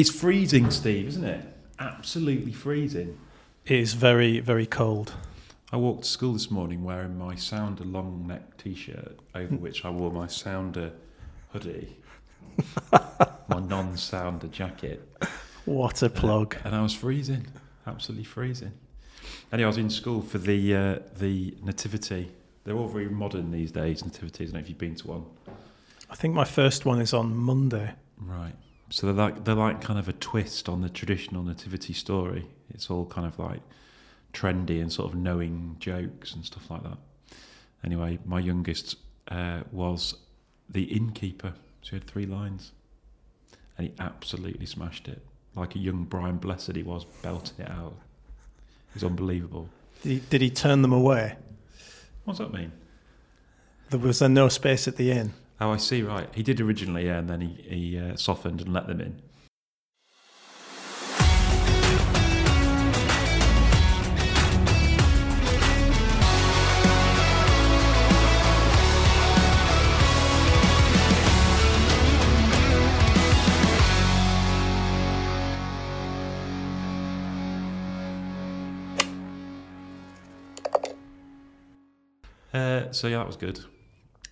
It's freezing, Steve, isn't it? Absolutely freezing. It is very, very cold. I walked to school this morning wearing my Sounder long neck t shirt, over which I wore my Sounder hoodie, my non Sounder jacket. What a plug. And I was freezing, absolutely freezing. Anyway, I was in school for the uh, the nativity. They're all very modern these days. Nativities. I don't know if you've been to one. I think my first one is on Monday. Right. So they're like they're like kind of a twist on the traditional nativity story. It's all kind of like trendy and sort of knowing jokes and stuff like that. Anyway, my youngest uh, was the innkeeper. So he had three lines, and he absolutely smashed it. Like a young Brian Blessed, he was belting it out. It was unbelievable. Did he, did he turn them away? What does that mean? There was there no space at the inn. Oh, I see. Right, he did originally, yeah, and then he he uh, softened and let them in. Uh, so yeah, that was good.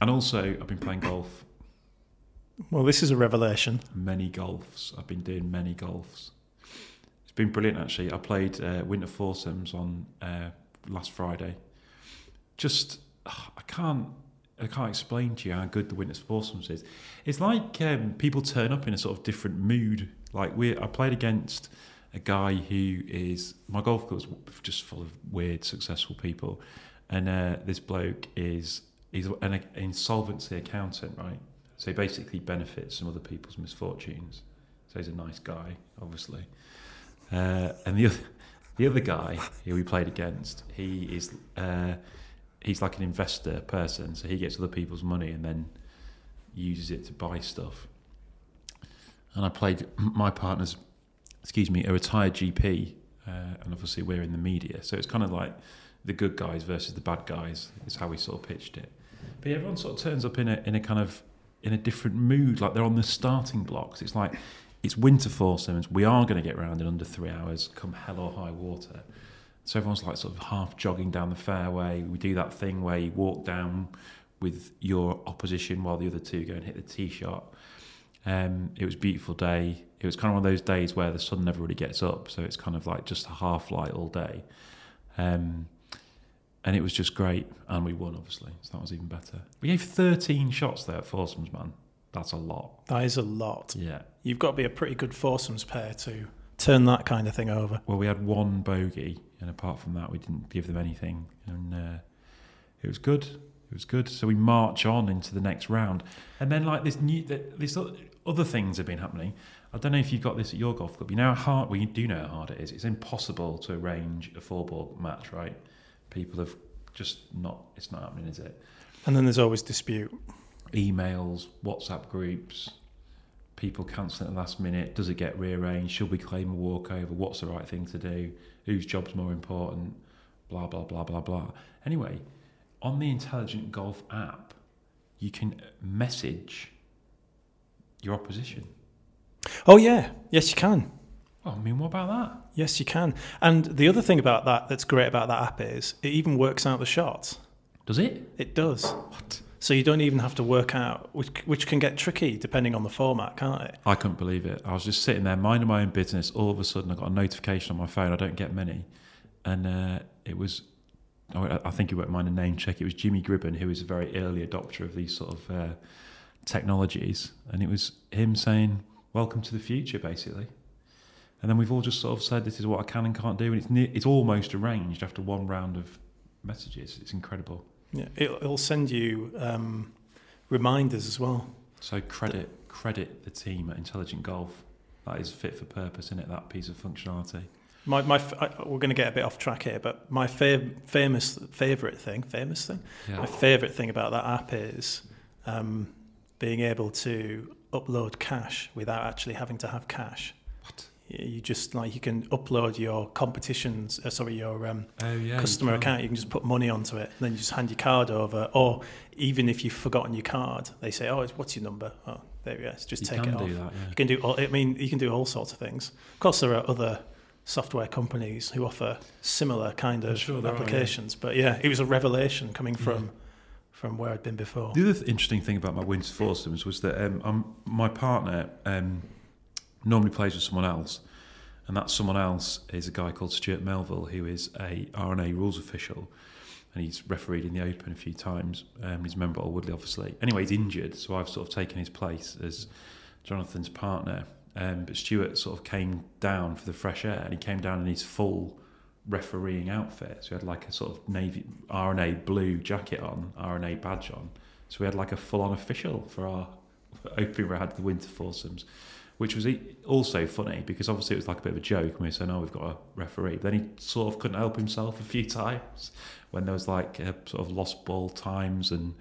And also, I've been playing golf. Well, this is a revelation. Many golfs. I've been doing many golfs. It's been brilliant, actually. I played uh, Winter Foursomes on uh, last Friday. Just, I can't, I can't explain to you how good the Winter Foursomes is. It's like um, people turn up in a sort of different mood. Like we, I played against a guy who is my golf club's just full of weird, successful people, and uh, this bloke is he's an insolvency accountant, right? So he basically benefits from other people's misfortunes. So he's a nice guy, obviously. Uh, and the other, the other guy who we played against, he is uh, he's like an investor person. So he gets other people's money and then uses it to buy stuff. And I played my partner's, excuse me, a retired GP, uh, and obviously we're in the media, so it's kind of like the good guys versus the bad guys is how we sort of pitched it. But everyone sort of turns up in a in a kind of in a different mood, like they're on the starting blocks. It's like it's winter foursomes. We are going to get round in under three hours, come hell or high water. So everyone's like sort of half jogging down the fairway. We do that thing where you walk down with your opposition while the other two go and hit the tee shot. Um, it was beautiful day. It was kind of one of those days where the sun never really gets up, so it's kind of like just a half light all day. Um, and it was just great, and we won obviously, so that was even better. We gave 13 shots there at foursomes, man. That's a lot. That is a lot. Yeah. You've got to be a pretty good foursomes pair to turn that kind of thing over. Well, we had one bogey, and apart from that, we didn't give them anything, and uh, it was good. It was good. So we march on into the next round, and then like this new, this other things have been happening. I don't know if you've got this at your golf club. You know how hard. Well, you do know how hard it is. It's impossible to arrange a four ball match, right? People have just not. It's not happening, is it? And then there's always dispute. Emails, WhatsApp groups, people cancelling at the last minute. Does it get rearranged? Should we claim a walkover? What's the right thing to do? Whose job's more important? Blah blah blah blah blah. Anyway, on the Intelligent Golf app, you can message your opposition. Oh yeah, yes you can. Well, I mean, what about that? Yes, you can. And the other thing about that that's great about that app is it even works out the shots. Does it? It does. What? So you don't even have to work out, which, which can get tricky depending on the format, can't it? I couldn't believe it. I was just sitting there minding my own business. All of a sudden, I got a notification on my phone. I don't get many, and uh, it was. I I think you won't mind a name check. It was Jimmy Gribben, who is a very early adopter of these sort of uh, technologies, and it was him saying, "Welcome to the future," basically. And then we've all just sort of said, "This is what I can and can't do," and it's ne- it's almost arranged after one round of messages. It's incredible. Yeah, it'll, it'll send you um, reminders as well. So credit credit the team at Intelligent Golf. That is fit for purpose, isn't it? That piece of functionality. My, my, I, we're going to get a bit off track here, but my fav- famous favorite thing, famous thing, Yeah. my favorite thing about that app is um, being able to upload cash without actually having to have cash. What? You you just like you can upload your competitions, uh, sorry, your um, Oh yeah. customer account. You can just put money onto it, and then you just hand your card over. Or even if you've forgotten your card, they say, "Oh, it's- what's your number?" Oh, there we go. It's just you take can it do off. that. Yeah. You can do. All, I mean, you can do all sorts of things. Of course, there are other software companies who offer similar kind of sure there are, yeah. applications. But yeah, it was a revelation coming from from where I'd been before. The other th- interesting thing about my winter foursomes was that um, I'm, my partner um, normally plays with someone else, and that someone else is a guy called Stuart Melville, who is a R&A rules official, and he's refereed in the Open a few times. Um, he's a member of Woodley, obviously. Anyway, he's injured, so I've sort of taken his place as Jonathan's partner. Um, but Stuart sort of came down for the fresh air, and he came down in his full refereeing outfit. So he had like a sort of navy R&A blue jacket on, R&A badge on. So we had like a full-on official for our round of the Winter Foursomes, which was also funny because obviously it was like a bit of a joke. And we were saying, "Oh, we've got a referee," but then he sort of couldn't help himself a few times when there was like uh, sort of lost ball times and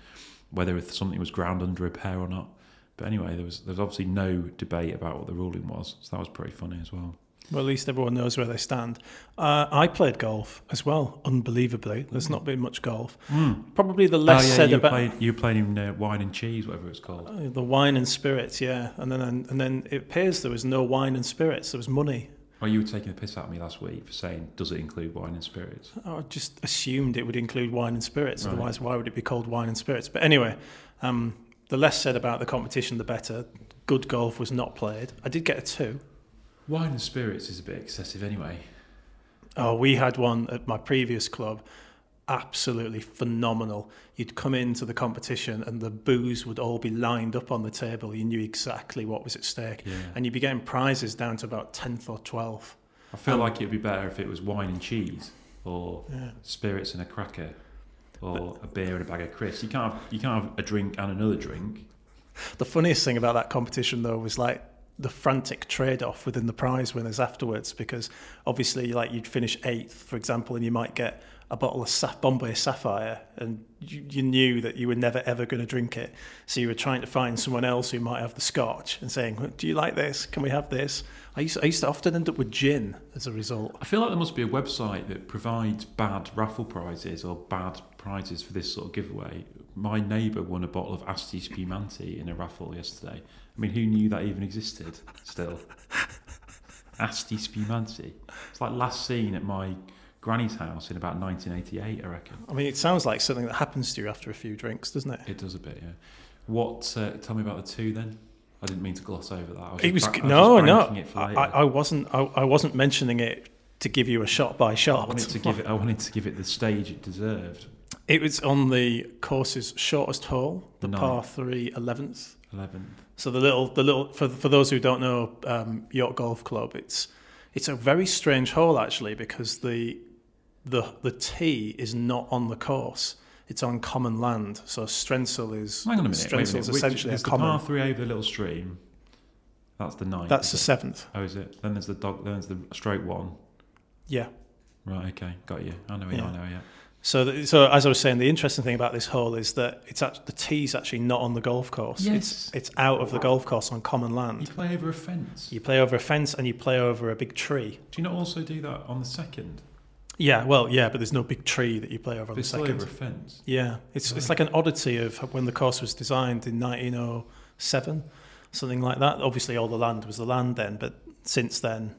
whether something was ground under repair or not. But anyway, there was there was obviously no debate about what the ruling was, so that was pretty funny as well. Well, at least everyone knows where they stand. Uh, I played golf as well. Unbelievably, there's not been much golf. Probably the less oh, yeah, said you about played you played in uh, wine and cheese, whatever it's called. Uh, the wine and spirits. Yeah, and then and then it appears there was no wine and spirits. There was money. Well, you were taking the piss out of me last week for saying, "Does it include wine and spirits?" I just assumed it would include wine and spirits. Right. Otherwise, why would it be called wine and spirits? But anyway, um, the less said about the competition, the better. Good golf was not played. I did get a two. Wine and spirits is a bit excessive anyway. Oh, we had one at my previous club. Absolutely phenomenal. You'd come into the competition and the booze would all be lined up on the table. You knew exactly what was at stake. Yeah. And you'd be getting prizes down to about 10th or 12th. I feel Um, like it'd be better if it was wine and cheese, or Yeah. spirits and a cracker, or a beer and a bag of crisps. You can't have, you can't have a drink and another drink. The funniest thing about that competition, though, was like the frantic trade-off within the prize winners afterwards, because obviously, like you'd finish eighth, for example, and you might get a bottle of Sa- Bombay Sapphire, and you, you knew that you were never ever going to drink it, so you were trying to find someone else who might have the Scotch and saying, "Do you like this? Can we have this?" I used, I used to often end up with gin as a result. I feel like there must be a website that provides bad raffle prizes or bad prizes for this sort of giveaway. My neighbour won a bottle of Asti Spumante in a raffle yesterday. I mean, who knew that even existed still? Asti Spumante. It's like last seen at my granny's house in about 1988, I reckon. I mean, it sounds like something that happens to you after a few drinks, doesn't it? It does a bit, yeah. What? Uh, tell me about the two then. I didn't mean to gloss over that. I was It was I no, no. I. I I wasn't. I, I wasn't mentioning it to give you a shot by shot. I wanted to give it. I wanted to give it the stage it deserved. It was on the course's shortest hole, the Ninth. par three 11th. Eleventh. So the little, the little for for those who don't know um, York Golf Club, it's it's a very strange hole actually because the the the tee is not on the course; it's on common land. So Strensall is Hang on a minute. Wait a Strensall minute. is Which, essentially a there's the common. par three over the little stream. That's the ninth. That's the seventh. Oh, is it? Then there's the dog. Then there's the straight one. Yeah. Right. Okay. Got you. I know. Yeah. I know. Yeah. So, th so as I was saying, the interesting thing about this hole is that it's act- the tee's actually not on the golf course. Yes. It's it's out of the golf course on common land. You play over a fence. You play over a fence and you play over a big tree. Do you not also do that on the second? Yeah, well, yeah, but there's no big tree that you play over on the second. over a fence. Yeah, it's it's like an oddity of when the course was designed in 1907, something like that. Obviously, all the land was the land then, but since then.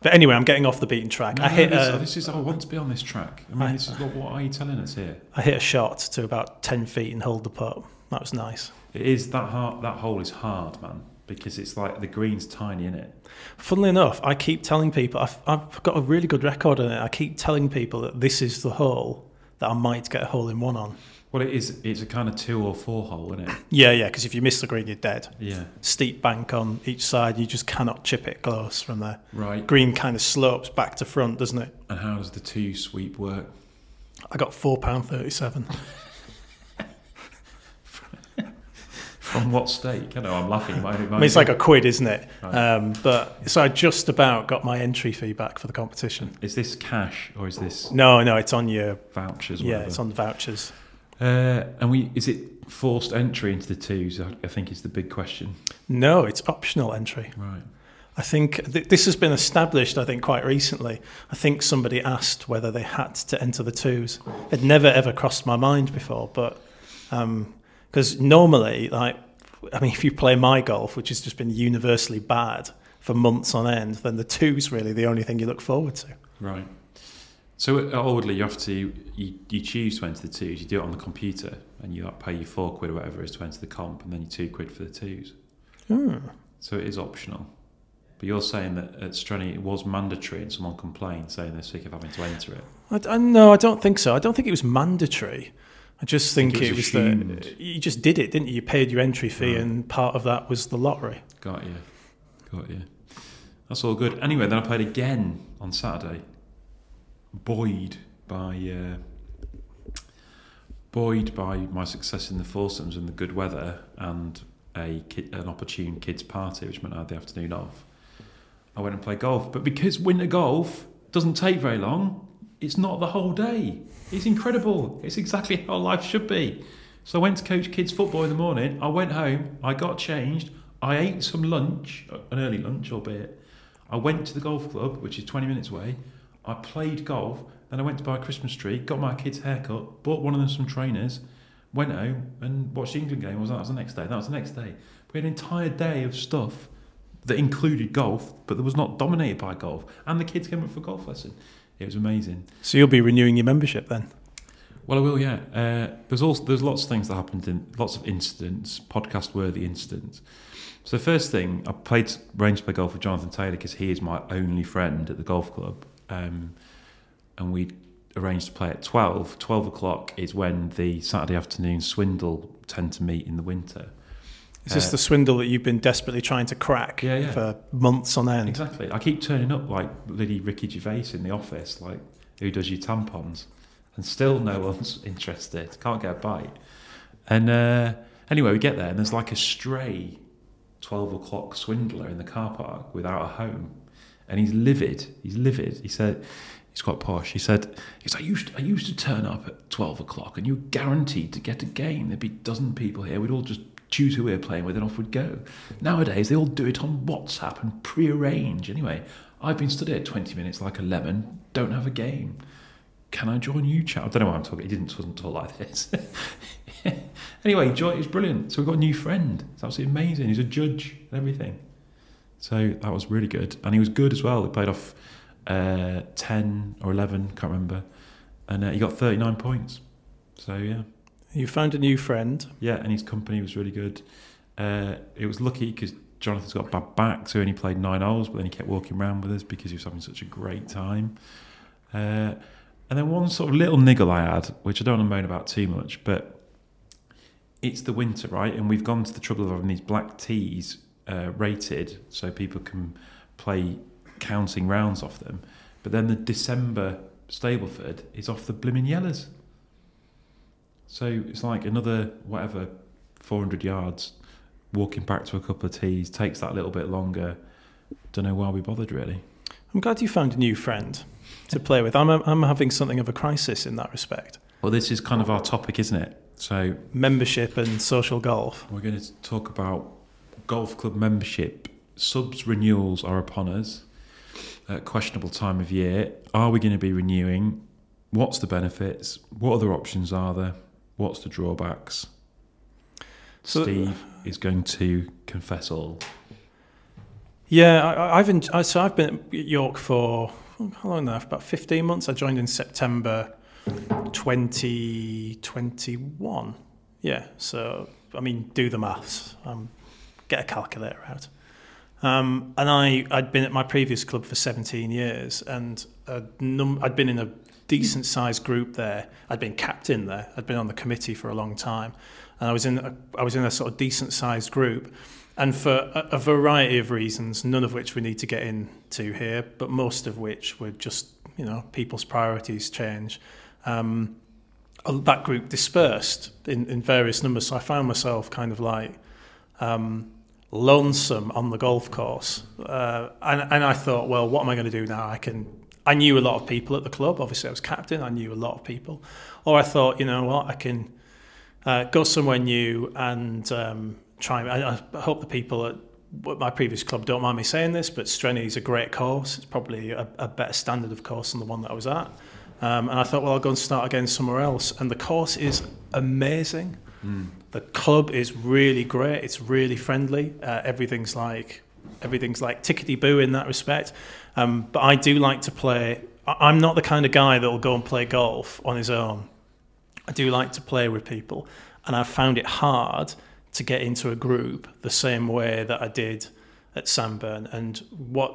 But anyway, I'm getting off the beaten track. No, I hit this, a, this is. I want to be on this track. I mean, I- this is what. What are you telling us here? I hit a shot to about 10 feet and holed the putt. That was nice. It is that hard. That hole is hard, man, because it's like the green's tiny in it. Funnily enough, I keep telling people I've, I've got a really good record on it. I keep telling people that this is the hole that I might get a hole in one on. Well, it is. It's a kind of two or four hole, isn't it? Yeah, yeah, because if you miss the green, you're dead. Yeah. Steep bank on each side, you just cannot chip it close from there. Right. Green kind of slopes back to front, doesn't it? And how does the two sweep work? I got four pound thirty-seven. From what stake? I know I'm laughing. My, I mean, it's like a quid, isn't it? Um, but so I just about got my entry fee back for the competition. Is this cash or is this No, no, it's on your vouchers? yeah, whatever? it's on the vouchers. Uh, and we is it forced entry into the twos? I, think is the big question. No, it's optional entry. Right. I think th- this has been established. I think quite recently. I think somebody asked whether they had to enter the twos. It never ever crossed my mind before, but because normally, like I mean, if you play my golf, which has just been universally bad for months on end, then the twos really the only thing you look forward to. Right. So at Audley, you have to you, you choose to enter the twos. You do it on the computer, and you like pay your four quid or whatever it is to enter the comp, and then you two quid for the twos. Hmm. So it is optional. But you're saying that at Strenny it was mandatory, and someone complained saying they're sick of having to enter it. I, I, no, I don't think so. I don't think it was mandatory. I just think, think it it was was, the you just did it, didn't you? You paid your entry fee, Right. and part of that was the lottery. Got you. Got you. That's all good. Anyway, then I played again on Saturday. Buoyed by uh, buoyed by my success in the foursomes and the good weather and a an opportune kids party, which meant I had the afternoon off. I went and played golf, but because winter golf doesn't take very long, it's not the whole day. It's incredible. It's exactly how life should be. So I went to coach kids football in the morning. I went home. I got changed. I ate some lunch, an early lunch, albeit. I went to the golf club, which is 20 minutes away. I played golf. Then I went to buy a Christmas tree, got my kids' haircut, bought one of them some trainers, went home and watched the England game. Was that, that was the next day? That was the next day. We had an entire day of stuff that included golf, but that was not dominated by golf. And the kids came up for a golf lesson. It was amazing. So you'll be renewing your membership then. Well, I will. Yeah. Uh, there's also there's lots of things that happened in lots of incidents, podcast worthy incidents. So the first thing I played range play golf with Jonathan Taylor because he is my only friend at the golf club, um, and we arranged to play at 12. 12 o'clock is when the Saturday afternoon swindle tend to meet in the winter. Is this Uh, the swindle that you've been desperately trying to crack Yeah, yeah. for months on end? Exactly. I keep turning up like Liddy Ricky Gervais in the office, like who does your tampons, and still no one's interested. Can't get a bite. And uh, anyway, we get there, and there's like a stray twelve o'clock swindler in the car park without a home, and he's livid. He's livid. He said. He's quite posh. He said, "He said I used I used to turn up at twelve o'clock, and you were guaranteed to get a game. There'd be a dozen people here. We'd all just choose who we were playing with, and off we'd go. Nowadays, they all do it on WhatsApp and pre-arrange. Anyway, I've been stood here twenty minutes like a lemon. Don't have a game. Can I join you, chat? I don't know why I'm talking. He didn't wasn't talk like this. anyway, joy was brilliant. So we've got a new friend. It's absolutely amazing. He's a judge and everything. So that was really good, and he was good as well. He played off uh, ten or eleven, can't remember, and uh, he got thirty nine points. So yeah. You found a new friend. Yeah, and his company was really good. Uh, it was lucky because Jonathan's got a bad back, so he only played nine holes, but then he kept walking around with us because he was having such a great time. Uh, and then one sort of little niggle I had, which I don't want to moan about too much, but it's the winter, right? And we've gone to the trouble of having these black tees uh, rated so people can play counting rounds off them. But then the December Stableford is off the blimmin' yellers. So it's like another whatever 400 yards walking back to a couple of tees takes that little bit longer. Don't know why we bothered really. I'm glad you found a new friend to play with. I'm, I'm having something of a crisis in that respect. Well, this is kind of our topic, isn't it? So Membership and social golf. we're going to talk about golf club membership. Subs renewals are upon us. At questionable time of year. Are we going to be renewing? What's the benefits? What other options are there? What's the drawbacks? So- Steve is going to confess all. Yeah, I, I- I've en- I, so I've been at York for how long now? About 15 months. I joined in September 2021. Yeah, so I mean, do the maths. Um, get a calculator out. Um, and I, I'd been at my previous club for 17 years, and num- I'd been in a decent sized group there. I'd been captain there. I'd been on the committee for a long time, and I was in a, I was in a sort of decent sized group. And for a, a variety of reasons, none of which we need to get into here, but most of which were just, you know, people's priorities change. Um, that group dispersed in, in various numbers. So I found myself kind of like um, lonesome on the golf course. Uh, and, and I thought, well, what am I going to do now? I can. I knew a lot of people at the club. Obviously, I was captain. I knew a lot of people. Or I thought, you know what, I can uh, go somewhere new and um, try. I, I hope the people at my previous club don't mind me saying this, but Strenny is a great course. It's probably a, a better standard of course than the one that I was at. Um, and I thought, well, I'll go and start again somewhere else. And the course is amazing. Mm. The club is really great. It's really friendly. Uh, everything's like everything's like tickety boo in that respect. Um, but I do like to play. I- I'm not the kind of guy that will go and play golf on his own. I do like to play with people, and I've found it hard to get into a group the same way that I did at Sandburn. And what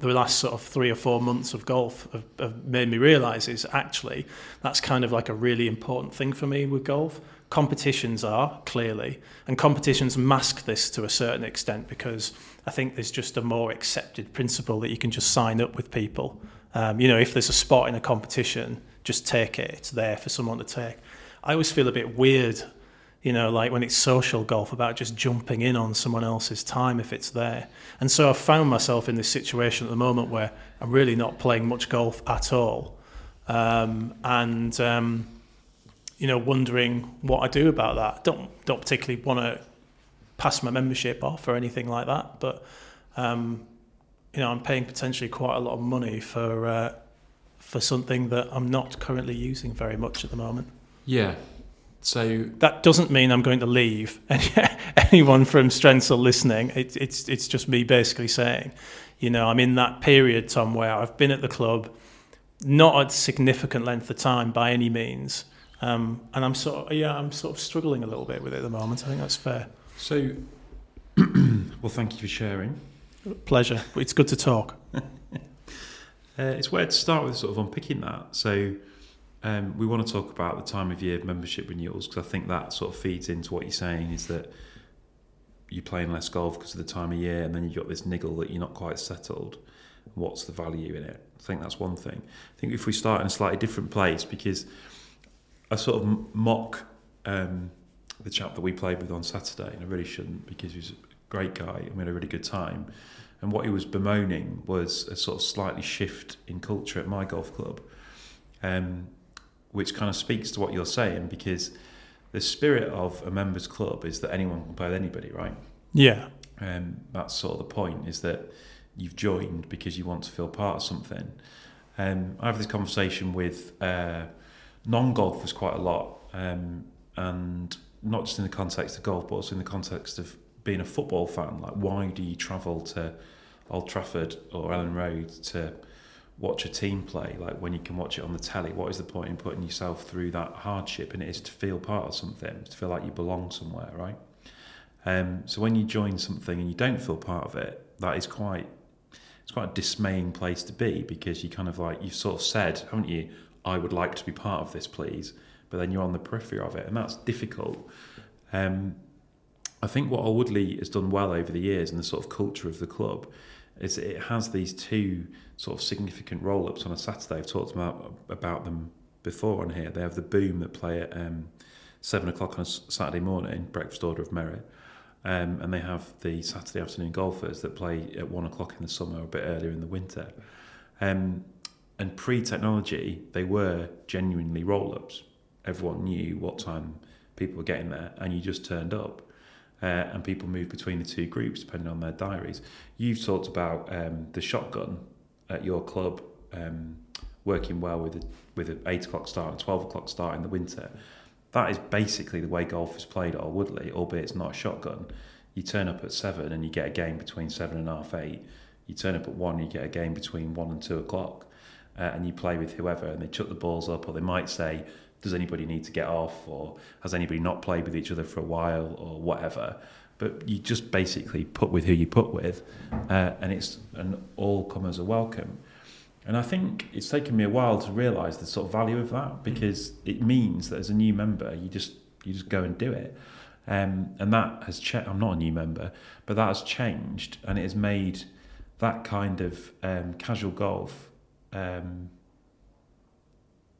the last sort of three or four months of golf have, have made me realise is actually that's kind of like a really important thing for me with golf. Competitions are clearly, and competitions mask this to a certain extent because I think there's just a more accepted principle that you can just sign up with people. Um, you know, if there's a spot in a competition, just take it. It's there for someone to take. I always feel a bit weird, you know, like when it's social golf about just jumping in on someone else's time if it's there. And so I've found myself in this situation at the moment where I'm really not playing much golf at all. Um, and, um, you know, wondering what I do about that. Don't, don't particularly want to pass my membership off or anything like that, but, um, you know, I'm paying potentially quite a lot of money for, uh, for something that I'm not currently using very much at the moment. Yeah. So That doesn't mean I'm going to leave any, anyone from Strensall listening. It, it's it's just me basically saying, you know, I'm in that period, Tom, where I've been at the club, not a significant length of time by any means, um, and I'm sort of, yeah, I'm sort of struggling a little bit with it at the moment. I think that's fair. so well, thank you for sharing. Pleasure. It's good to talk. Uh, it's where to start with sort of unpicking that. So um, we want to talk about the time of year membership renewals because I think that sort of feeds into what you're saying is that you're playing less golf because of the time of year, and then you've got this niggle that you're not quite settled. What's the value in it? I think that's one thing. I think if we start in a slightly different place, because I sort of mock um, the chap that we played with on Saturday, and I really shouldn't because he was a great guy and we had a really good time. And what he was bemoaning was a sort of slightly shift in culture at my golf club, um, which kind of speaks to what you're saying because the spirit of a members club is that anyone can play with anybody, right? Yeah. Um, that's sort of the point is that you've joined because you want to feel part of something. Um, I have this conversation with uh, non-golfers quite a lot, um, and not just in the context of golf, but also in the context of being a football fan. Like, why do you travel to Old Trafford or Elland Road to watch a team play? Like, when you can watch it on the telly, what is the point in putting yourself through that hardship? And it is to feel part of something, to feel like you belong somewhere, right? Um, so when you join something and you don't feel part of it, that is quite it's quite a dismaying place to be because you kind of like you've sort of said, haven't you? I would like to be part of this, please, but then you're on the periphery of it, and that's difficult. Um, I think what Old Woodley has done well over the years and the sort of culture of the club is it has these two sort of significant roll ups on a Saturday. I've talked about about them before on here. They have the Boom that play at um, seven o'clock on a Saturday morning, breakfast order of merit. Um, and they have the Saturday afternoon golfers that play at one o'clock in the summer a bit earlier in the winter. Um, and pre technology, they were genuinely roll ups. Everyone knew what time people were getting there, and you just turned up. Uh, and people moved between the two groups depending on their diaries. You've talked about um, the shotgun at your club um, working well with a, with an eight o'clock start and twelve o'clock start in the winter. That is basically the way golf is played at Woodley, albeit it's not a shotgun. You turn up at seven and you get a game between seven and half eight. You turn up at one, you get a game between one and two o'clock, uh, and you play with whoever, and they chuck the balls up, or they might say, "Does anybody need to get off?" or "Has anybody not played with each other for a while?" or whatever. But you just basically put with who you put with, uh, and it's an all comers are welcome. And I think it's taken me a while to realise the sort of value of that because it means that as a new member, you just you just go and do it. Um, and that has changed. I'm not a new member, but that has changed, and it has made that kind of um, casual golf um,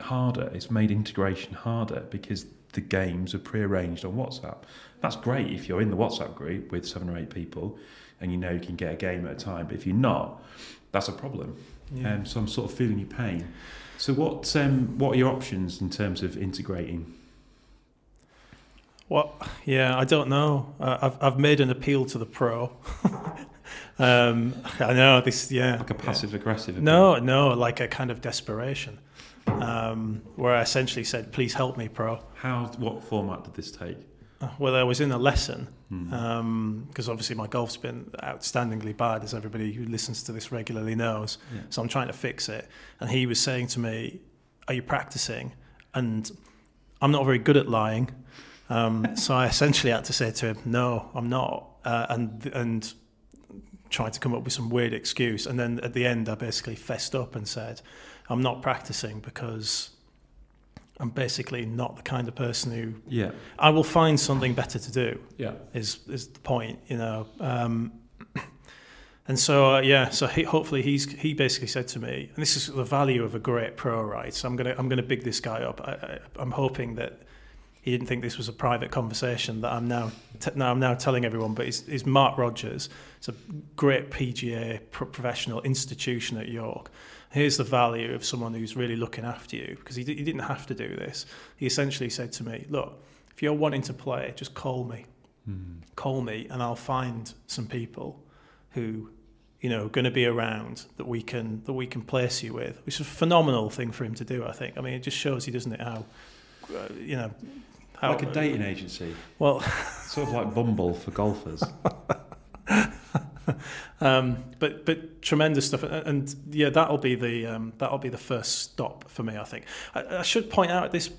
harder. It's made integration harder because the games are pre-arranged on WhatsApp. That's great if you're in the WhatsApp group with seven or eight people, and you know you can get a game at a time. But if you're not, that's a problem. Yeah. Um, so I'm sort of feeling your pain. So what um, what are your options in terms of integrating? Well, yeah, I don't know. Uh, I've I've made an appeal to the pro. um, I know this. Yeah, Like a yeah. passive aggressive? No, no, like a kind of desperation, um, where I essentially said, "Please help me, pro." How? What format did this take? Uh, Well, I was in a lesson Hmm. because obviously my golf's been outstandingly bad, as everybody who listens to this regularly knows. Yeah. So I'm trying to fix it. And he was saying to me, "Are you practicing?" And I'm not very good at lying, um, so I essentially had to say to him, "No, I'm not," uh, and and tried to come up with some weird excuse. And then at the end, I basically fessed up and said, "I'm not practicing because." I'm basically not the kind of person who Yeah. I will find something better to do Yeah. is is the point, you know. Um, and so uh, yeah, so he, hopefully he's he basically said to me, and this is the value of a great pro, right? So I'm gonna I'm gonna big this guy up. I, I, I'm hoping that he didn't think this was a private conversation that I'm now t- now I'm now telling everyone. But he's Mark Rogers. It's a great PGA pro- professional institution at York. Here's the value of someone who's really looking after you because he, d- he didn't have to do this. He essentially said to me, "Look, if you're wanting to play, just call me." Hmm. call me and I'll find some people who you know going to be around that we can that we can place you with which is a phenomenal thing for him to do I think I mean it just shows you doesn't it how uh, you know how Like a dating agency, well sort of like Bumble for golfers. um, but but tremendous stuff and, and yeah that'll be the um, that'll be the first stop for me I think. I, I should point out at this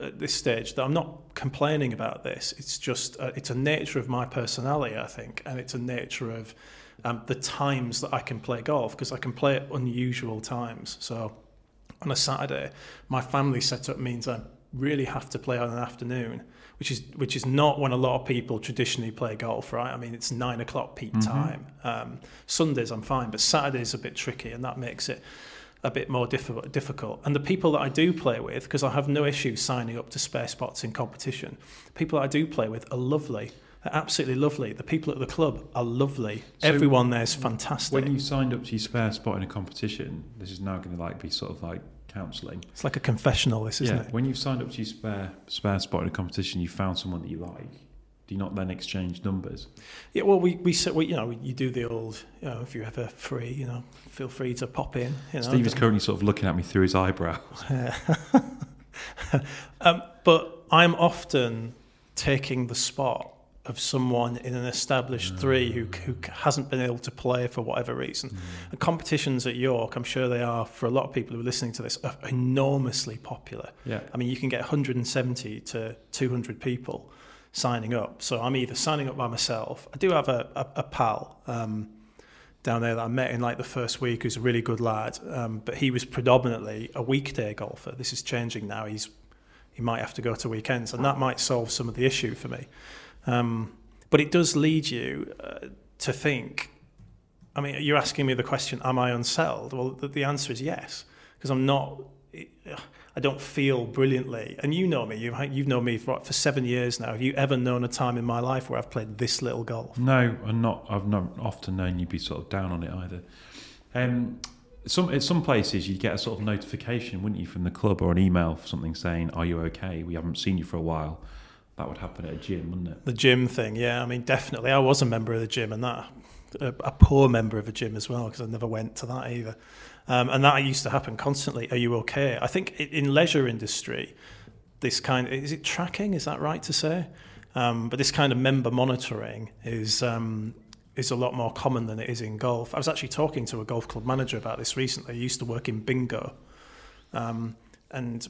at this stage that I'm not complaining about this. It's just uh, it's a nature of my personality I think and it's a nature of um, the times that I can play golf because I can play at unusual times. So on a Saturday my family setup means I really have to play on an afternoon which is which is not when a lot of people traditionally play golf, right? I mean, it's nine o'clock peak Mhm. time. Um, Sundays I'm fine, but Saturdays a bit tricky, and that makes it a bit more difficult. Difficult. And the people that I do play with, because I have no issue signing up to spare spots in competition, people that I do play with are lovely. They're absolutely lovely. The people at the club are lovely. So Everyone there's fantastic. When you signed up to your spare spot in a competition, this is now going to like be sort of like counselling. it's like a confessional, this isn't yeah. it? When you've signed up to your spare spare spot in a competition, you found someone that you like. Do you not then exchange numbers? Yeah, well, we, we, we you know, you do the old, you know, if you're ever free, you know, feel free to pop in. You know, Steve is currently sort of looking at me through his eyebrow. um, but I'm often taking the spot of someone in an established three who, who hasn't been able to play for whatever reason. And competitions at York, I'm sure they are for a lot of people who are listening to this, are enormously popular. Yeah. I mean, you can get 170 to 200 people signing up. So I'm either signing up by myself. I do have a, a, a pal um, down there that I met in like the first week who's a really good lad, um, but he was predominantly a weekday golfer. This is changing now. He's he might have to go to weekends, and that might solve some of the issue for me. Um, but it does lead you uh, to think. I mean, you're asking me the question: Am I unsettled? Well, the, the answer is yes, because I'm not. I don't feel brilliantly, and you know me. You've you've known me for for seven years now. Have you ever known a time in my life where I've played this little golf? No, I'm not. I've not often known you be sort of down on it either. Um, some at some places you'd get a sort of notification, wouldn't you, from the club or an email for something saying, "Are you okay? We haven't seen you for a while." That would happen at a gym, wouldn't it? The gym thing, yeah. I mean, definitely. I was a member of the gym, and that a, a poor member of a gym as well, because I never went to that either. Um, and that used to happen constantly. Are you okay? I think in leisure industry, this kind is it tracking? Is that right to say? Um, but this kind of member monitoring is um, is a lot more common than it is in golf. I was actually talking to a golf club manager about this recently. He used to work in bingo, um, and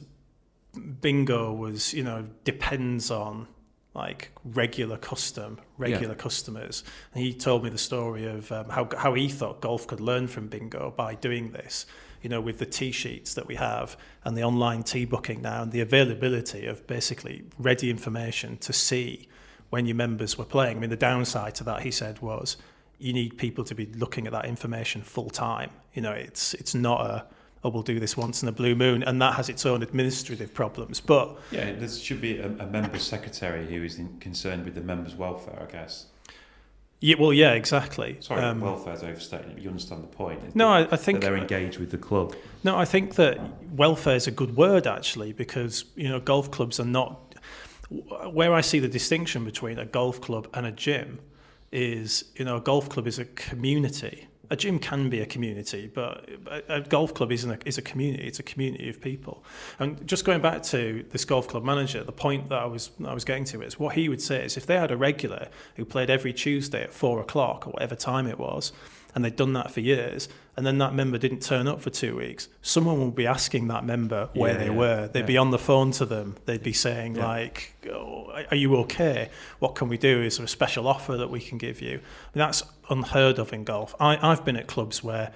bingo was you know depends on like regular custom regular customers. And he told me the story of um, how, how he thought golf could learn from bingo by doing this you know with the tee sheets that we have and the online tee booking now and the availability of basically ready information to see when your members were playing. I mean the downside to that he said was you need people to be looking at that information full time. You know it's it's not a oh, we'll do this once in a blue moon, and that has its own administrative problems. But Yeah, there should be a, a member secretary who is in, concerned with the members' welfare. I guess. yeah, well, yeah, exactly. Sorry, Um, welfare's overstating it. But you understand the point? no, that, I, I think they're engaged with the club. no, I think that welfare is a good word actually because you know golf clubs are not. Where I see the distinction between a golf club and a gym is you know a golf club is a community A gym can be a community, but a, golf club isn't a, is a community. It's a community of people. And just going back to this golf club manager, the point that I was I was getting to is what he would say is if they had a regular who played every Tuesday at four o'clock or whatever time it was, and they'd done that for years, and then that member didn't turn up for two weeks, someone would be asking that member where Yeah, they yeah, were. They'd yeah. be on the phone to them. They'd be saying like, oh, "Are you okay? What can we do? Is there a special offer that we can give you?" That's unheard of in golf. I, I've been at clubs where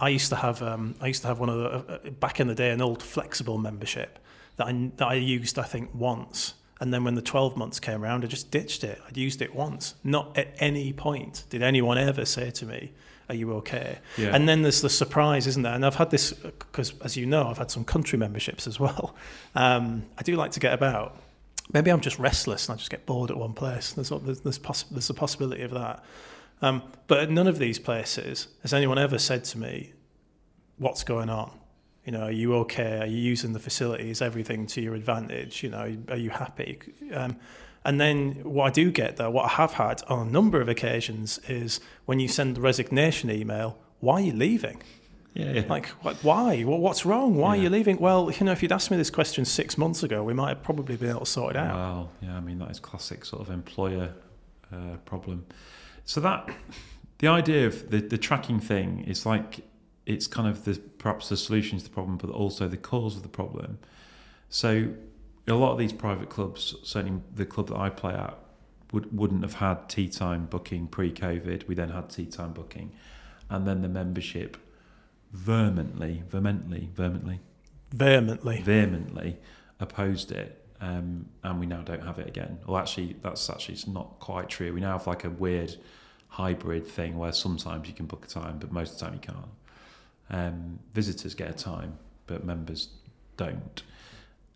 I used to have um, I used to have one of the uh, back in the day an old flexible membership that I that I used I think once. And then when the 12 months came around, I just ditched it. I'd used it once. Not at any point did anyone ever say to me, Are you okay? Yeah. And then there's the surprise, isn't there? And I've had this, because as you know, I've had some country memberships as well. Um, I do like to get about. Maybe I'm just restless and I just get bored at one place. There's, there's, there's, poss- there's a possibility of that. Um, but at none of these places has anyone ever said to me, What's going on? You know, are you okay? Are you using the facilities, everything to your advantage? You know, are you happy? Um, and then what I do get though, what I have had on a number of occasions is when you send the resignation email, why are you leaving? Yeah, yeah. Like, what, why? Well, what's wrong? Why are you leaving? Well, you know, if you'd asked me this question six months ago, we might have probably been able to sort it out. Well, yeah, I mean that is classic sort of employer uh, problem. So that the idea of the, the tracking thing is like it's kind of the perhaps the solution to the problem, but also the cause of the problem. So a lot of these private clubs, certainly the club that I play at, would wouldn't have had tee time booking pre-COVID. We then had tee time booking, and then the membership vehemently, vehemently, vehemently Vehemently. vehemently opposed it, um, and we now don't have it again. Well, actually, that's actually it's not quite true. We now have like a weird hybrid thing where sometimes you can book a time, but most of the time you can't. Um, visitors get a time, but members don't.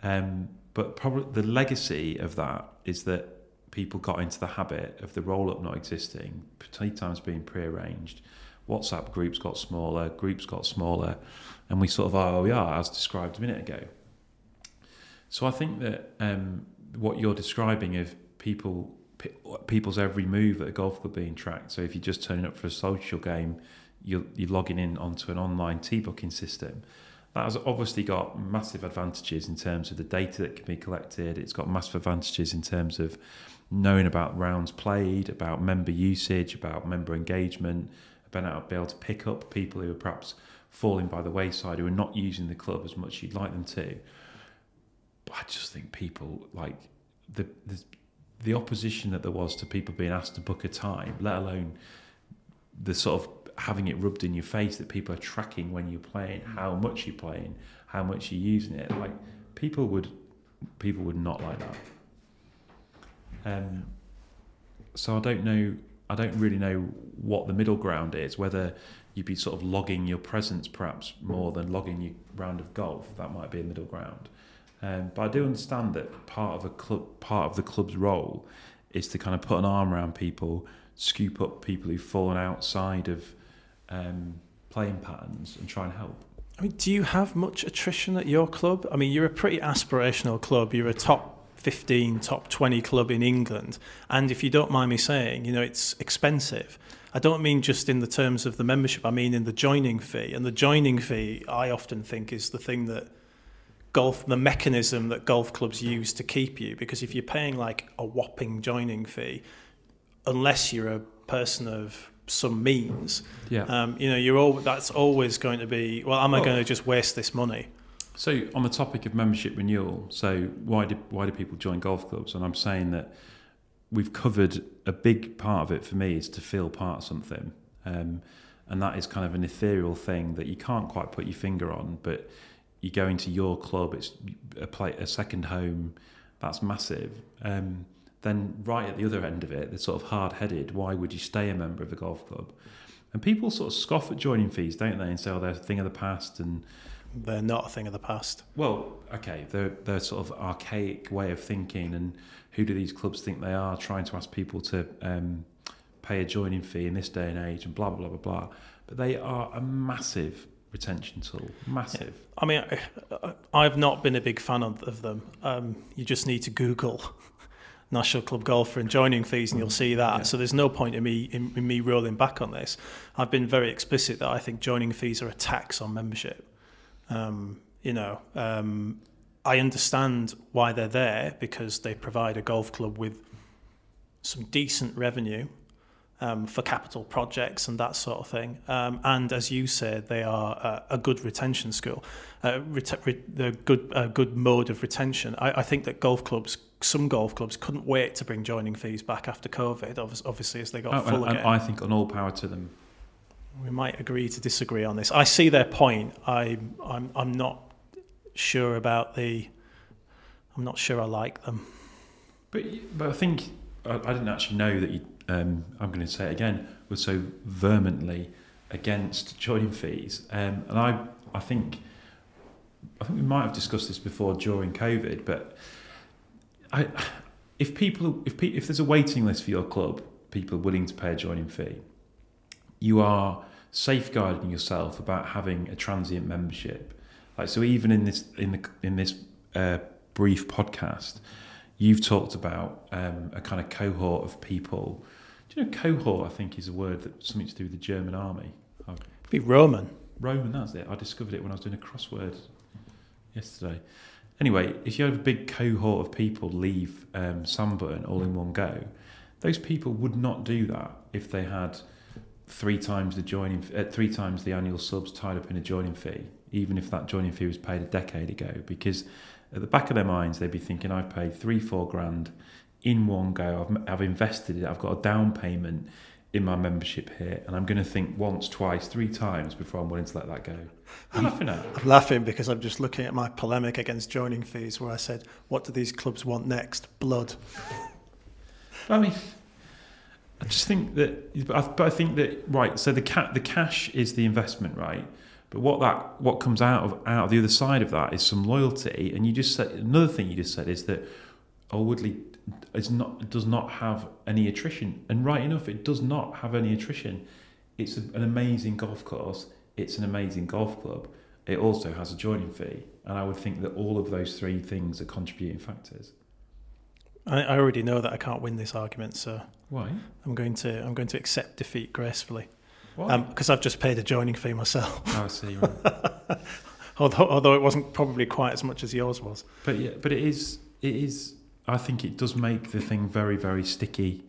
Um, but probably the legacy of that is that people got into the habit of the roll up not existing, tee times being pre-arranged. WhatsApp groups got smaller, groups got smaller, and we sort of are where we are, as described a minute ago. So I think that um, what you're describing of people, people's every move at a golf club being tracked. So if you're just turning up for a social game, you're, you're logging in onto an online tee booking system. That has obviously got massive advantages in terms of the data that can be collected. It's got massive advantages in terms of knowing about rounds played, about member usage, about member engagement, about being able to pick up people who are perhaps falling by the wayside, who are not using the club as much as you'd like them to. But I just think people like the the, the opposition that there was to people being asked to book a time, let alone the sort of having it rubbed in your face that people are tracking when you're playing, how much you're playing, how much you're using it. Like people would people would not like that. Um, so I don't know. I don't really know what the middle ground is. Whether you'd be sort of logging your presence perhaps more than logging your round of golf. That might be a middle ground. Um, but I do understand that part of a club, part of the club's role, is to kind of put an arm around people, scoop up people who've fallen outside of um, playing patterns, and try and help. I mean, do you have much attrition at your club? I mean, you're a pretty aspirational club. You're a top 15, top 20 club in England. And if you don't mind me saying, you know, it's expensive. I don't mean just in the terms of the membership, I mean in the joining fee. And the joining fee, I often think, is the thing that golf, the mechanism that golf clubs use to keep you. Because if you're paying like a whopping joining fee, unless you're a person of some means, Yeah. um, you know, you're all that's always going to be. Well, am I going to just waste this money? So on the topic of membership renewal, so why do why do people join golf clubs? And I'm saying that we've covered a big part of it for me is to feel part of something, um, and that is kind of an ethereal thing that you can't quite put your finger on. But you go into your club, it's a play, a second home, that's massive. Um, then right at the other end of it, they're sort of hard headed. Why would you stay a member of a golf club? And people sort of scoff at joining fees, don't they? And say, "Oh, they're a thing of the past," and They're not a thing of the past. well, okay, they're, they're sort of archaic way of thinking, and who do these clubs think they are, trying to ask people to um, pay a joining fee in this day and age, and blah blah blah blah blah. But they are a massive retention tool, massive. I mean, I- I've not been a big fan of, of them. Um, you just need to Google National Club Golfer and joining fees, and you'll see that. Yeah. So there's no point in me in, in me rolling back on this. I've been very explicit that I think joining fees are a tax on membership. Um, you know, um, I understand why they're there because they provide a golf club with some decent revenue um, for capital projects and that sort of thing. Um, and as you said, they are uh, a good retention school. Uh, ret- re- they're good, a good mode of retention. I, I think that golf clubs, some golf clubs, couldn't wait to bring joining fees back after COVID. Obviously, as they got Oh, full and, and again. I think on all power to them. we might agree to disagree on this. I see their point. I, I'm, I'm not sure about the. I'm not sure I like them. But but I think I, I didn't actually know that you. Um, I'm going to say it again. Was so vehemently against joining fees, um, and I I think I think we might have discussed this before during COVID. But I if people if pe- if there's a waiting list for your club, people are willing to pay a joining fee. You are safeguarding yourself about having a transient membership. Like so, even in this in the in this uh, brief podcast, you've talked about um, a kind of cohort of people. Do you know cohort? I think is a word that something to do with the German army. Be Roman. Roman, that's it. I discovered it when I was doing a crossword yesterday. Anyway, if you have a big cohort of people leave um, Sandburn all in one go, those people would not do that if they had three times the joining, uh, three times the annual subs tied up in a joining fee, even if that joining fee was paid a decade ago, because at the back of their minds they'd be thinking, I've paid three, four grand in one go. I've, I've invested it. I've got a down payment in my membership here, and I'm going to think once, twice, three times before I'm willing to let that go. You laughing at? I'm laughing because I'm just looking at my polemic against joining fees, where I said, "What do these clubs want next? Blood." I mean, I just think that, but I, but I think that right. So the ca- the cash is the investment, right? But what that what comes out of out of the other side of that is some loyalty. And you just said another thing you just said is that Alwoodley is not does not have any attrition, and right enough, it does not have any attrition. It's a, an amazing golf course. It's an amazing golf club. It also has a joining fee, and I would think that all of those three things are contributing factors. I, I already know that I can't win this argument, so Why? I'm going to I'm going to accept defeat gracefully Why? Um, because I've just paid a joining fee myself. oh, I see. Although although it wasn't probably quite as much as yours was. But yeah, but it is. It is. I think it does make the thing very, very sticky,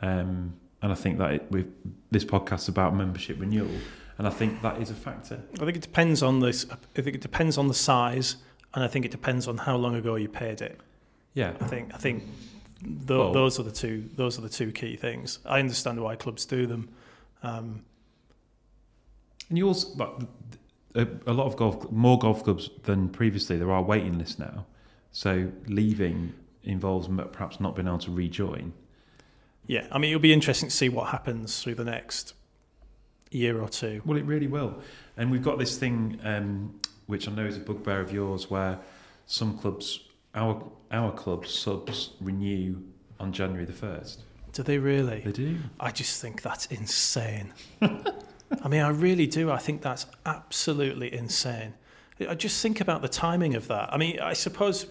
um, and I think that it, with this podcast about membership renewal, and I think that is a factor. I think it depends on this. I think it depends on the size, and I think it depends on how long ago you paid it. Yeah, I think I think th- Well- those are the two those are the two key things. I understand why clubs do them. Um, and you also, but a, a lot of golf, more golf clubs than previously. There are waiting lists now, so leaving involves perhaps not being able to rejoin. yeah, I mean it'll be interesting to see what happens through the next year or two. Well, it really will. And we've got this thing, um, which I know is a bugbear of yours, where some clubs, our our club subs renew on January the first. Do they really? They do. I just think that's insane. I mean, I really do. I think that's absolutely insane. I just think about the timing of that. I mean, I suppose,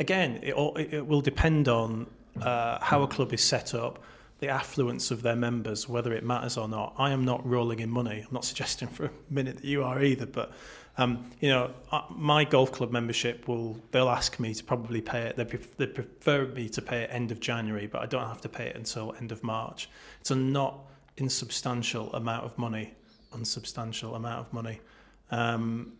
again, it, all, it will depend on uh, how a club is set up, the affluence of their members, whether it matters or not. I am not rolling in money. I'm not suggesting for a minute that you are either, but. Um, you know, my golf club membership will, they'll ask me to probably pay it. They, pref- they prefer me to pay it end of January, but I don't have to pay it until end of March. It's a not insubstantial amount of money, unsubstantial amount of money. Um,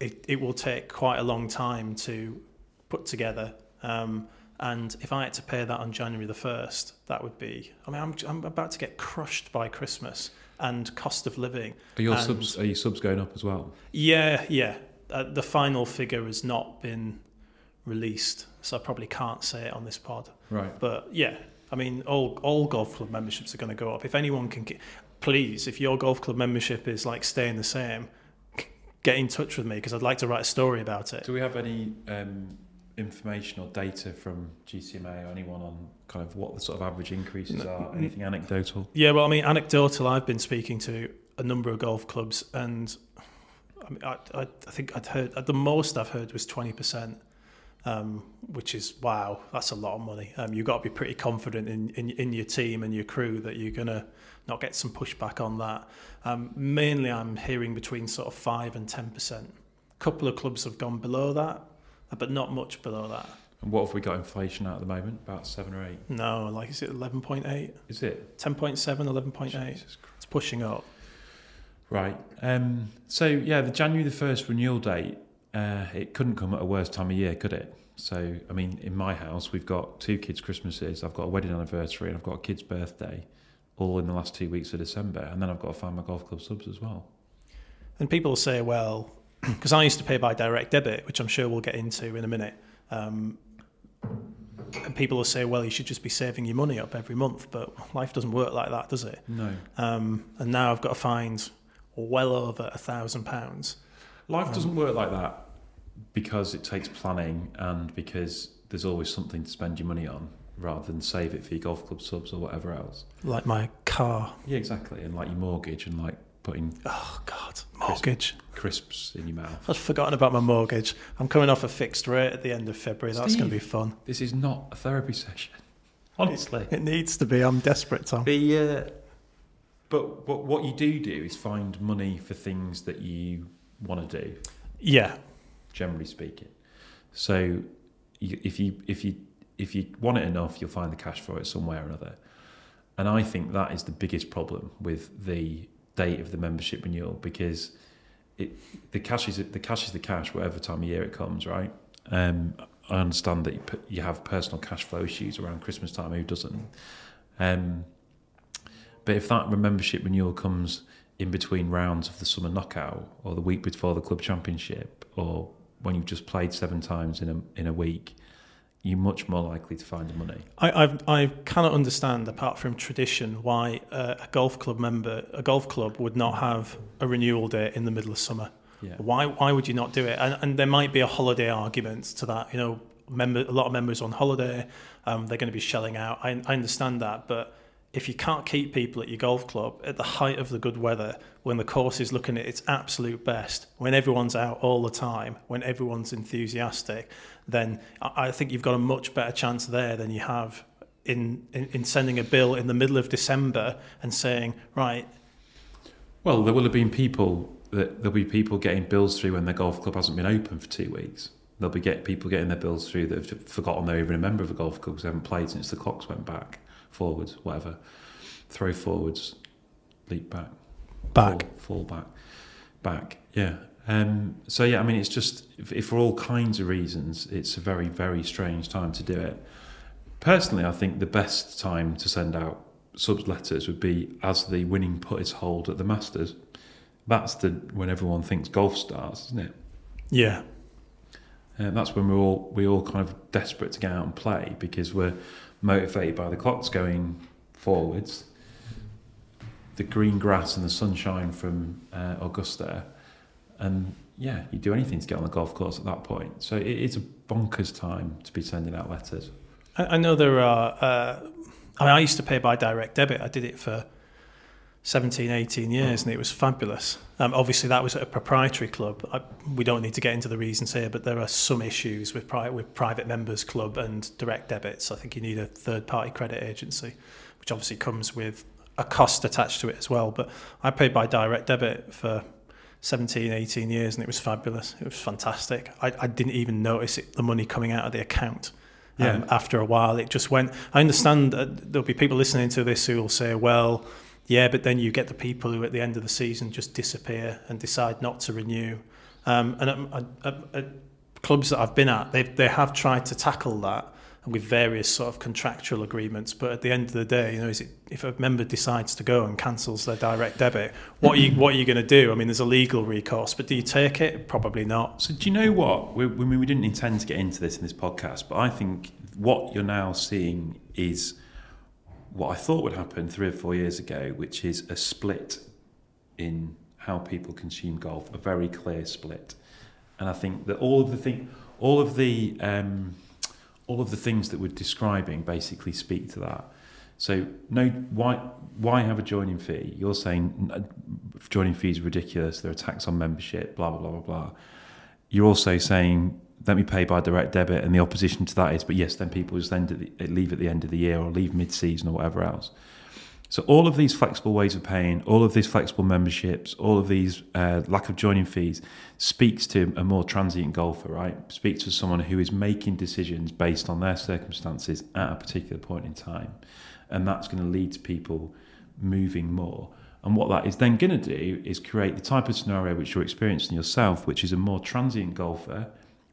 it, it will take quite a long time to put together. Um, and if I had to pay that on January the 1st, that would be, I mean, I'm, I'm about to get crushed by Christmas and cost of living. Are your And- subs? Are your subs going up as well? Yeah, yeah. Uh, the final figure has not been released, so I probably can't say it on this pod. Right. But yeah, I mean, all all golf club memberships are going to go up. If anyone can, get, please, if your golf club membership is like staying the same, get in touch with me because I'd like to write a story about it. Do we have any um, information or data from GCMA or anyone on kind of what the sort of average increases No. are? Anything anecdotal? Yeah, well, I mean, anecdotal. I've been speaking to a number of golf clubs, and I, mean, I, I, I think I'd heard at the most I've heard was twenty percent. um, which is wow, that's a lot of money. Um, you've got to be pretty confident in, in, in your team and your crew that you're going to not get some pushback on that. Um, mainly, I'm hearing between sort of 5 and 10%. A couple of clubs have gone below that, but not much below that. And what have we got inflation at at the moment? About seven or eight? No, like is it 11.8? Is it? 10.7, 11.8? It's pushing up. Right. Um, so yeah, the January the first renewal date. Uh, it couldn't come at a worse time of year, could it? So I mean, in my house, we've got two kids' Christmases. I've got a wedding anniversary, and I've got a kid's birthday, all in the last two weeks of December, and then I've got to find my golf club subs as well. And people say, well, because I used to pay by direct debit, which I'm sure we'll get into in a minute. Um, and people will say, well, you should just be saving your money up every month, but life doesn't work like that, does it? No. Um, and now I've got to find well over a thousand pounds. Life doesn't work like that because it takes planning and because there's always something to spend your money on rather than save it for your golf club subs or whatever else. Like my car. Yeah, exactly. And like your mortgage and like putting Oh God, mortgage. crisps in your mouth. I've forgotten about my mortgage. I'm coming off a fixed rate at the end of February. That's going to be fun. This is not a therapy session. Honestly. It needs to be. I'm desperate, Tom. The uh, but what what you do do is find money for things that you want to do. Yeah, Generally speaking, so you, if you if you if you want it enough, you'll find the cash for it somewhere or another. And I think that is the biggest problem with the date of the membership renewal because it the cash is the cash is the cash whatever time of year it comes, right? Um, I understand that you, put, you have personal cash flow issues around Christmas time. Who doesn't? Um, but if that membership renewal comes in between rounds of the summer knockout, or the week before the club championship, or when you've just played seven times in a in a week, you're much more likely to find the money. I, I've, I cannot understand, apart from tradition, why uh, a golf club member, a golf club, would not have a renewal date in the middle of summer. Yeah. Why? Why would you not do it? And, and there might be a holiday argument to that. You know, member, a lot of members on holiday, um, they're going to be shelling out. I, I understand that, but if you can't keep people at your golf club at the height of the good weather, when the course is looking at its absolute best, when everyone's out all the time, when everyone's enthusiastic, then I I think you've got a much better chance there than you have in, in, in sending a bill in the middle of December and saying, right, Well, there will have been people that there'll be people getting bills through when their golf club hasn't been open for two weeks. There'll be get people getting their bills through that have forgotten they're even a member of a golf club because they haven't played since the clocks went back, forwards, whatever. Throw forwards, leap back, back. fall, fall back, back. Yeah. Um, so yeah, I mean, it's just if, if for all kinds of reasons, it's a very very strange time to do it. Personally, I think the best time to send out subs letters would be as the winning putt is holed at the Masters. That's the when everyone thinks golf starts, isn't it? Yeah. Uh, that's when we're all we all kind of desperate to get out and play because we're motivated by the clocks going forwards, the green grass and the sunshine from uh, Augusta, and yeah, you do anything to get on the golf course at that point. So it, it's a bonkers time to be sending out letters. I, I know there are. Uh, I mean, I used to pay by direct debit. I did it for 17, 18 years, and it was fabulous. Um, obviously, that was at a proprietary club. I, we don't need to get into the reasons here, but there are some issues with, pri- with private members club and direct debits. I think you need a third-party credit agency, which obviously comes with a cost attached to it as well. But I paid by direct debit for 17, 18 years, and it was fabulous. It was fantastic. I, I didn't even notice it, the money coming out of the account. Yeah. Um, after a while, it just went. I understand that there'll be people listening to this who will say, well, yeah, but then you get the people who at the end of the season just disappear and decide not to renew. Um, and at, at, at clubs that I've been at, they they have tried to tackle that with various sort of contractual agreements. But at the end of the day, you know, is it if a member decides to go and cancels their direct debit, what are you what are you going to do? I mean, there's a legal recourse, but do you take it? Probably not. So do you know what? We, we, we didn't intend to get into this in this podcast, but I think what you're now seeing is what I thought would happen three or four years ago, which is a split in how people consume golf, a very clear split. And I think that all of the thing, all of the um, all of the things that we're describing basically speak to that. So no, why why have a joining fee? You're saying joining fees are ridiculous. There are tax on membership. Blah blah blah blah blah. You're also saying let me pay by direct debit, and the opposition to that is, but yes, then people just end at the, leave at the end of the year or leave mid-season or whatever else. So all of these flexible ways of paying, all of these flexible memberships, all of these uh, lack of joining fees speaks to a more transient golfer, right? Speaks to someone who is making decisions based on their circumstances at a particular point in time, and that's going to lead to people moving more. And what that is then going to do is create the type of scenario which you're experiencing yourself, which is a more transient golfer,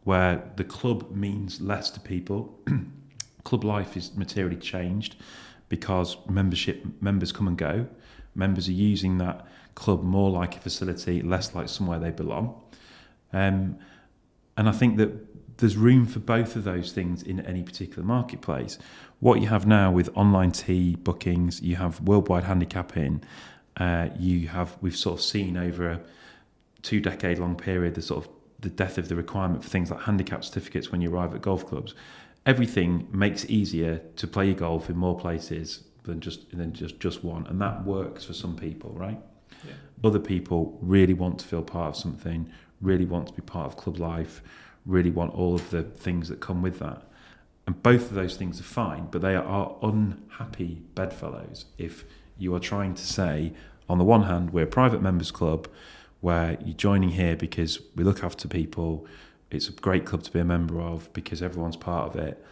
where the club means less to people. club life is materially changed because membership members come and go. Members are using that club more like a facility, less like somewhere they belong. Um, and I think that there's room for both of those things in any particular marketplace. What you have now with online tee bookings, you have worldwide handicapping, uh, you have we've sort of seen over a two decade long period the sort of the death of the requirement for things like handicap certificates when you arrive at golf clubs. Everything makes it easier to play golf in more places than just than just just one, and that works for some people, right? Yeah. Other people really want to feel part of something, really want to be part of club life, really want all of the things that come with that. And both of those things are fine, but they are unhappy bedfellows if you are trying to say, on the one hand, we're a private members club where you're joining here because we look after people, it's a great club to be a member of because everyone's part of it,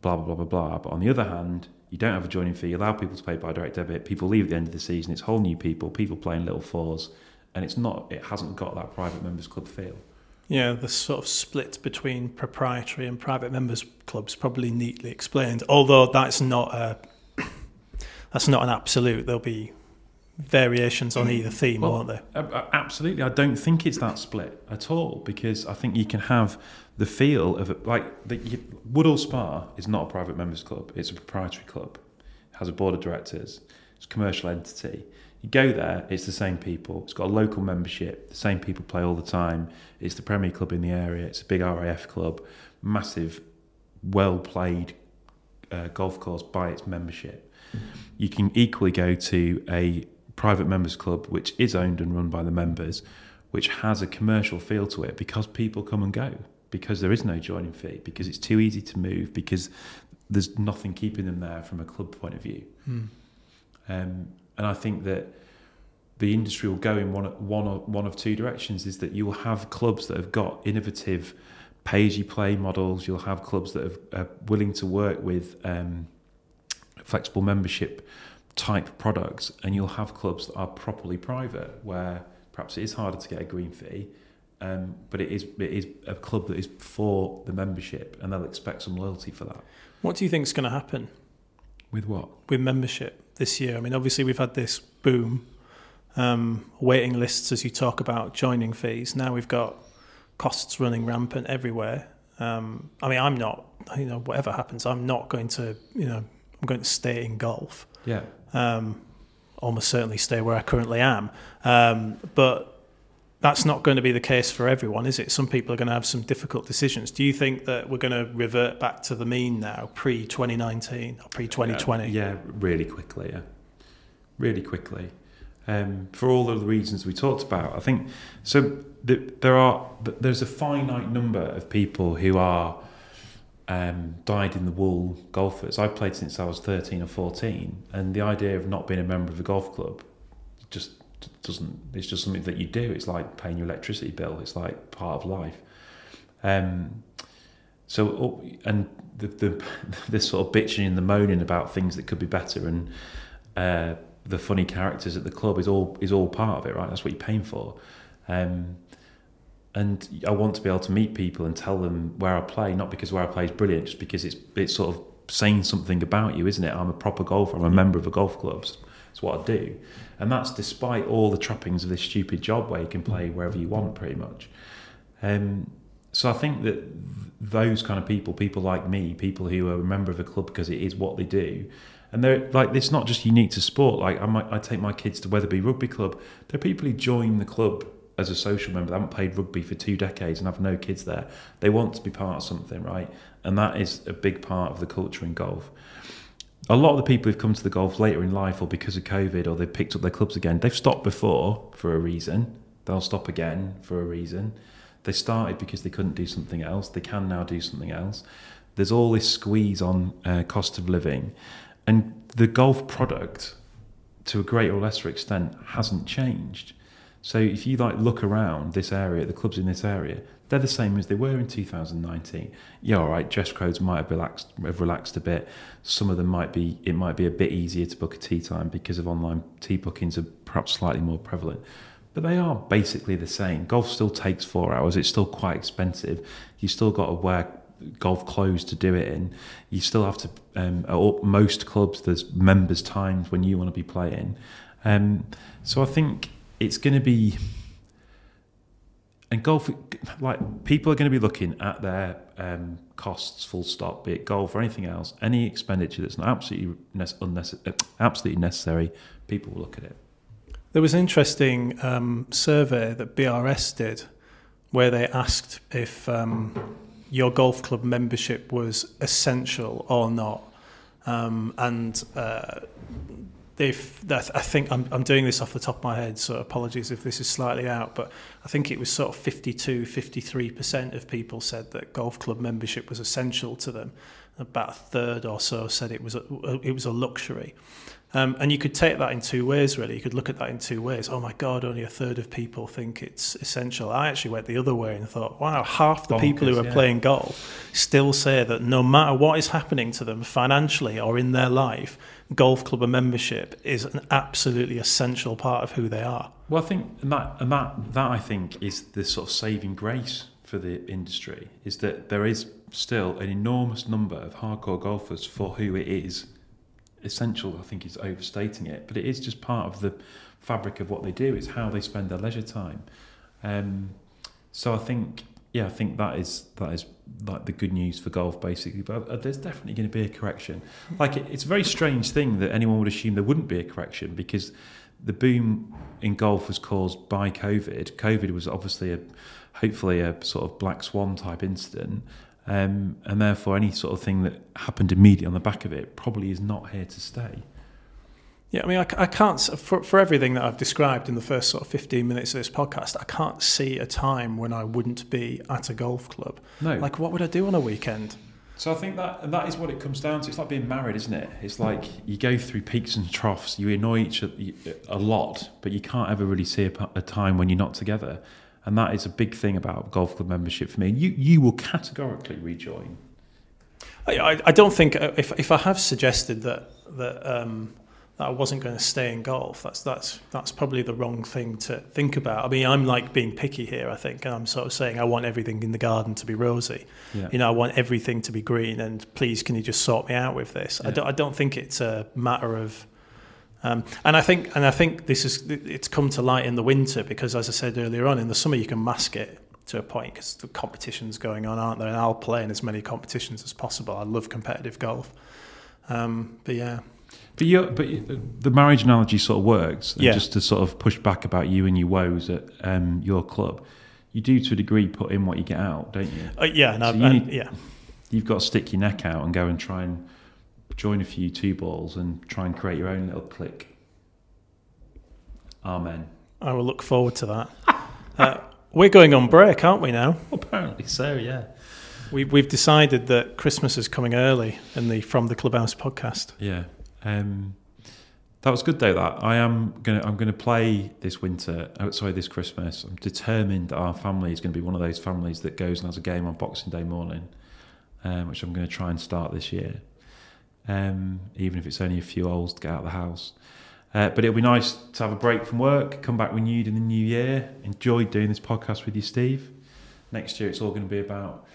blah, blah, blah, blah, blah. But on the other hand, you don't have a joining fee, you allow people to pay by direct debit, people leave at the end of the season, it's whole new people, people playing little fours, and it's not, it hasn't got that private members club feel. Yeah, the sort of split between proprietary and private members clubs probably neatly explained. Although that's not a that's not an absolute. There'll be variations on either theme, well, won't there? Absolutely. I don't think it's that split at all because I think you can have the feel of it. Like the, Woodhall Spa is not a private members club; it's a proprietary club. It has a board of directors. It's a commercial entity. You go there, it's the same people. It's got a local membership. The same people play all the time. It's the premier club in the area. It's a big RAF club, massive, well played uh, golf course by its membership. You can equally go to a private members club, which is owned and run by the members, which has a commercial feel to it because people come and go, because there is no joining fee, because it's too easy to move, because there's nothing keeping them there from a club point of view. Hmm. Um, and I think that the industry will go in one, one, or, one of two directions is that you will have clubs that have got innovative pay as you play models, you'll have clubs that are willing to work with um, flexible membership type products, and you'll have clubs that are properly private, where perhaps it is harder to get a green fee, um, but it is it is a club that is for the membership, and they'll expect some loyalty for that. What do you think is going to happen with what with membership this year? I mean, obviously we've had this boom, um, waiting lists as you talk about joining fees. Now we've got costs running rampant everywhere. Um, I mean, I'm not, you know, whatever happens, I'm not going to, you know, I'm going to stay in golf. Yeah. Um, almost certainly stay where I currently am. Um, but that's not going to be the case for everyone, is it? Some people are going to have some difficult decisions. Do you think that we're going to revert back to the mean now, pre 2019 or pre 2020? Yeah, yeah, really quickly. Yeah, really quickly. Um, for all of the reasons we talked about, I think so. The, there are there's a finite number of people who are um, in the wool golfers. I've played since I was 13 or 14, and the idea of not being a member of a golf club just doesn't, it's just something that you do. It's like paying your electricity bill, it's like part of life. Um, so, oh, and the, the this sort of bitching and the moaning about things that could be better and uh, the funny characters at the club is all is all part of it, right? That's what you're paying for. Um, and I want to be able to meet people and tell them where I play, not because where I play is brilliant, just because it's it's sort of saying something about you, isn't it? I'm a proper golfer. I'm a member of a golf club. It's what I do, and that's despite all the trappings of this stupid job where you can play wherever you want, pretty much. Um, so I think that those kind of people, people like me, people who are a member of a club because it is what they do, and they're like it's not just unique to sport. Like I might I take my kids to Wetherby Rugby Club. There are people who join the club as a social member. They haven't played rugby for two decades and have no kids there. They want to be part of something, right? And that is a big part of the culture in golf. A lot of the people who've come to the golf later in life or because of COVID or they've picked up their clubs again, they've stopped before for a reason. They'll stop again for a reason. They started because they couldn't do something else. They can now do something else. There's all this squeeze on uh, cost of living, and the golf product, to a greater or lesser extent, hasn't changed. So if you like look around this area, the clubs in this area, they're the same as they were in 2019. Yeah, all right. Dress codes might have relaxed, have relaxed a bit. Some of them might be. It might be a bit easier to book a tee time because of online tee bookings are perhaps slightly more prevalent. But they are basically the same. Golf still takes four hours. It's still quite expensive. You still got to wear golf clothes to do it in. You still have to. Um, at most clubs, there's members' times when you want to be playing. Um, so I think it's going to be and golf like people are going to be looking at their um, costs full stop be it golf or anything else any expenditure that's not absolutely unnecessary absolutely necessary people will look at it. There was an interesting um, survey that BRS did where they asked if um, your golf club membership was essential or not. Um, and uh, they've I think I'm, I'm doing this off the top of my head so apologies if this is slightly out but I think it was sort of 52 53% of people said that golf club membership was essential to them about a third or so said it was a, it was a luxury um, and you could take that in two ways, really. You could look at that in two ways. Oh my God, only a third of people think it's essential. I actually went the other way and thought, wow, half the Bonkers, people who are yeah. playing golf still say that no matter what is happening to them financially or in their life, golf club membership is an absolutely essential part of who they are. Well, I think and that and that that I think is the sort of saving grace for the industry is that there is still an enormous number of hardcore golfers for who it is essential, I think, is overstating it, but it is just part of the fabric of what they do. It's how they spend their leisure time. Um, so I think, yeah, I think that is that is like the good news for golf, basically. But uh, there's definitely going to be a correction. Like it, it's a very strange thing that anyone would assume there wouldn't be a correction because the boom in golf was caused by COVID. COVID was obviously a hopefully a sort of black swan type incident. Um, and therefore, any sort of thing that happened immediately on the back of it probably is not here to stay. Yeah, I mean, I, I can't, for, for everything that I've described in the first sort of 15 minutes of this podcast, I can't see a time when I wouldn't be at a golf club. No. Like, what would I do on a weekend? So I think that that is what it comes down to. It's like being married, isn't it? It's like you go through peaks and troughs. You annoy each other a lot, but you can't ever really see a, a time when you're not together and that is a big thing about golf club membership for me. You you will categorically rejoin. I, I don't think uh, if if I have suggested that that um, that I wasn't going to stay in golf, that's that's that's probably the wrong thing to think about. I mean, I'm like being picky here. I think, and I'm sort of saying I want everything in the garden to be rosy. Yeah. You know, I want everything to be green, and please, can you just sort me out with this? Yeah. I don't I don't think it's a matter of um, and I think, and I think this is it's come to light in the winter because, as I said earlier on, in the summer you can mask it to a point because the competitions going on, aren't there? And I'll play in as many competitions as possible. I love competitive golf, um, but yeah. But you, but the marriage analogy sort of works. yeah. Just to sort of push back about you and your woes at um, your club, you do to a degree put in what you get out, don't you? Uh, yeah, so you need, yeah. You've got to stick your neck out and go and try and join a few two balls and try and create your own little clique. Amen. I will look forward to that. uh, we're going on break, aren't we now? Apparently so, yeah. We, we've decided that Christmas is coming early in the From the Clubhouse podcast. Yeah. Um, that was good though. That I am gonna I'm gonna play this winter. Oh, sorry, this Christmas. I'm determined that our family is to be one of those families that goes and has a game on Boxing Day morning, um, which I'm to try and start this year um, even if it's only a few holes to get out of the house. Uh, but it'll be nice to have a break from work, come back renewed in the new year. Enjoyed doing this podcast with you, Steve. Next year, it's all going to be about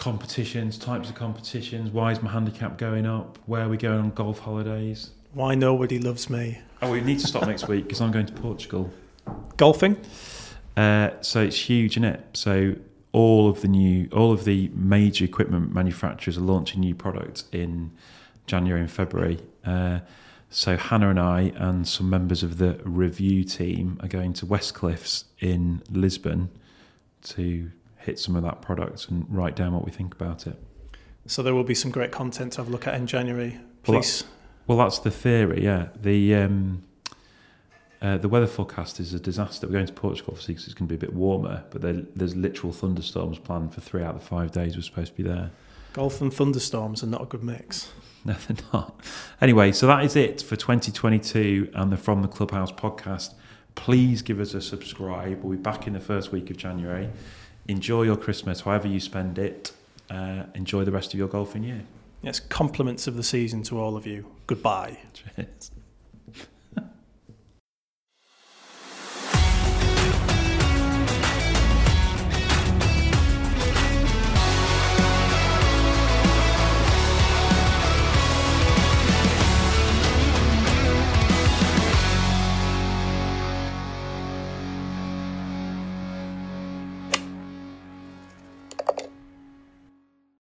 competitions, types of competitions. Why is my handicap going up? Where are we going on golf holidays? Why nobody loves me? Oh, we need to stop next week because I'm going to Portugal. Golfing. Uh, so it's huge, isn't it? So all of the new, all of the major equipment manufacturers are launching new products in January and February. Uh, so Hannah and I and some members of the review team are going to West Cliffs in Lisbon to hit some of that product and write down what we think about it. So there will be some great content to have a look at in January. Please. Well, well that's the theory. Yeah. The um, Uh, the weather forecast is a disaster. We're going to Portugal obviously because it's going to be a bit warmer, but there, there's literal thunderstorms planned for three out of the five days we're supposed to be there. Golf and thunderstorms are not a good mix. No, they're not. Anyway, so that is it for 2022 and the From the Clubhouse podcast. Please give us a subscribe. We'll be back in the first week of January. Enjoy your Christmas, however you spend it. Uh, enjoy the rest of your golfing year. Yes, compliments of the season to all of you. Goodbye. Cheers.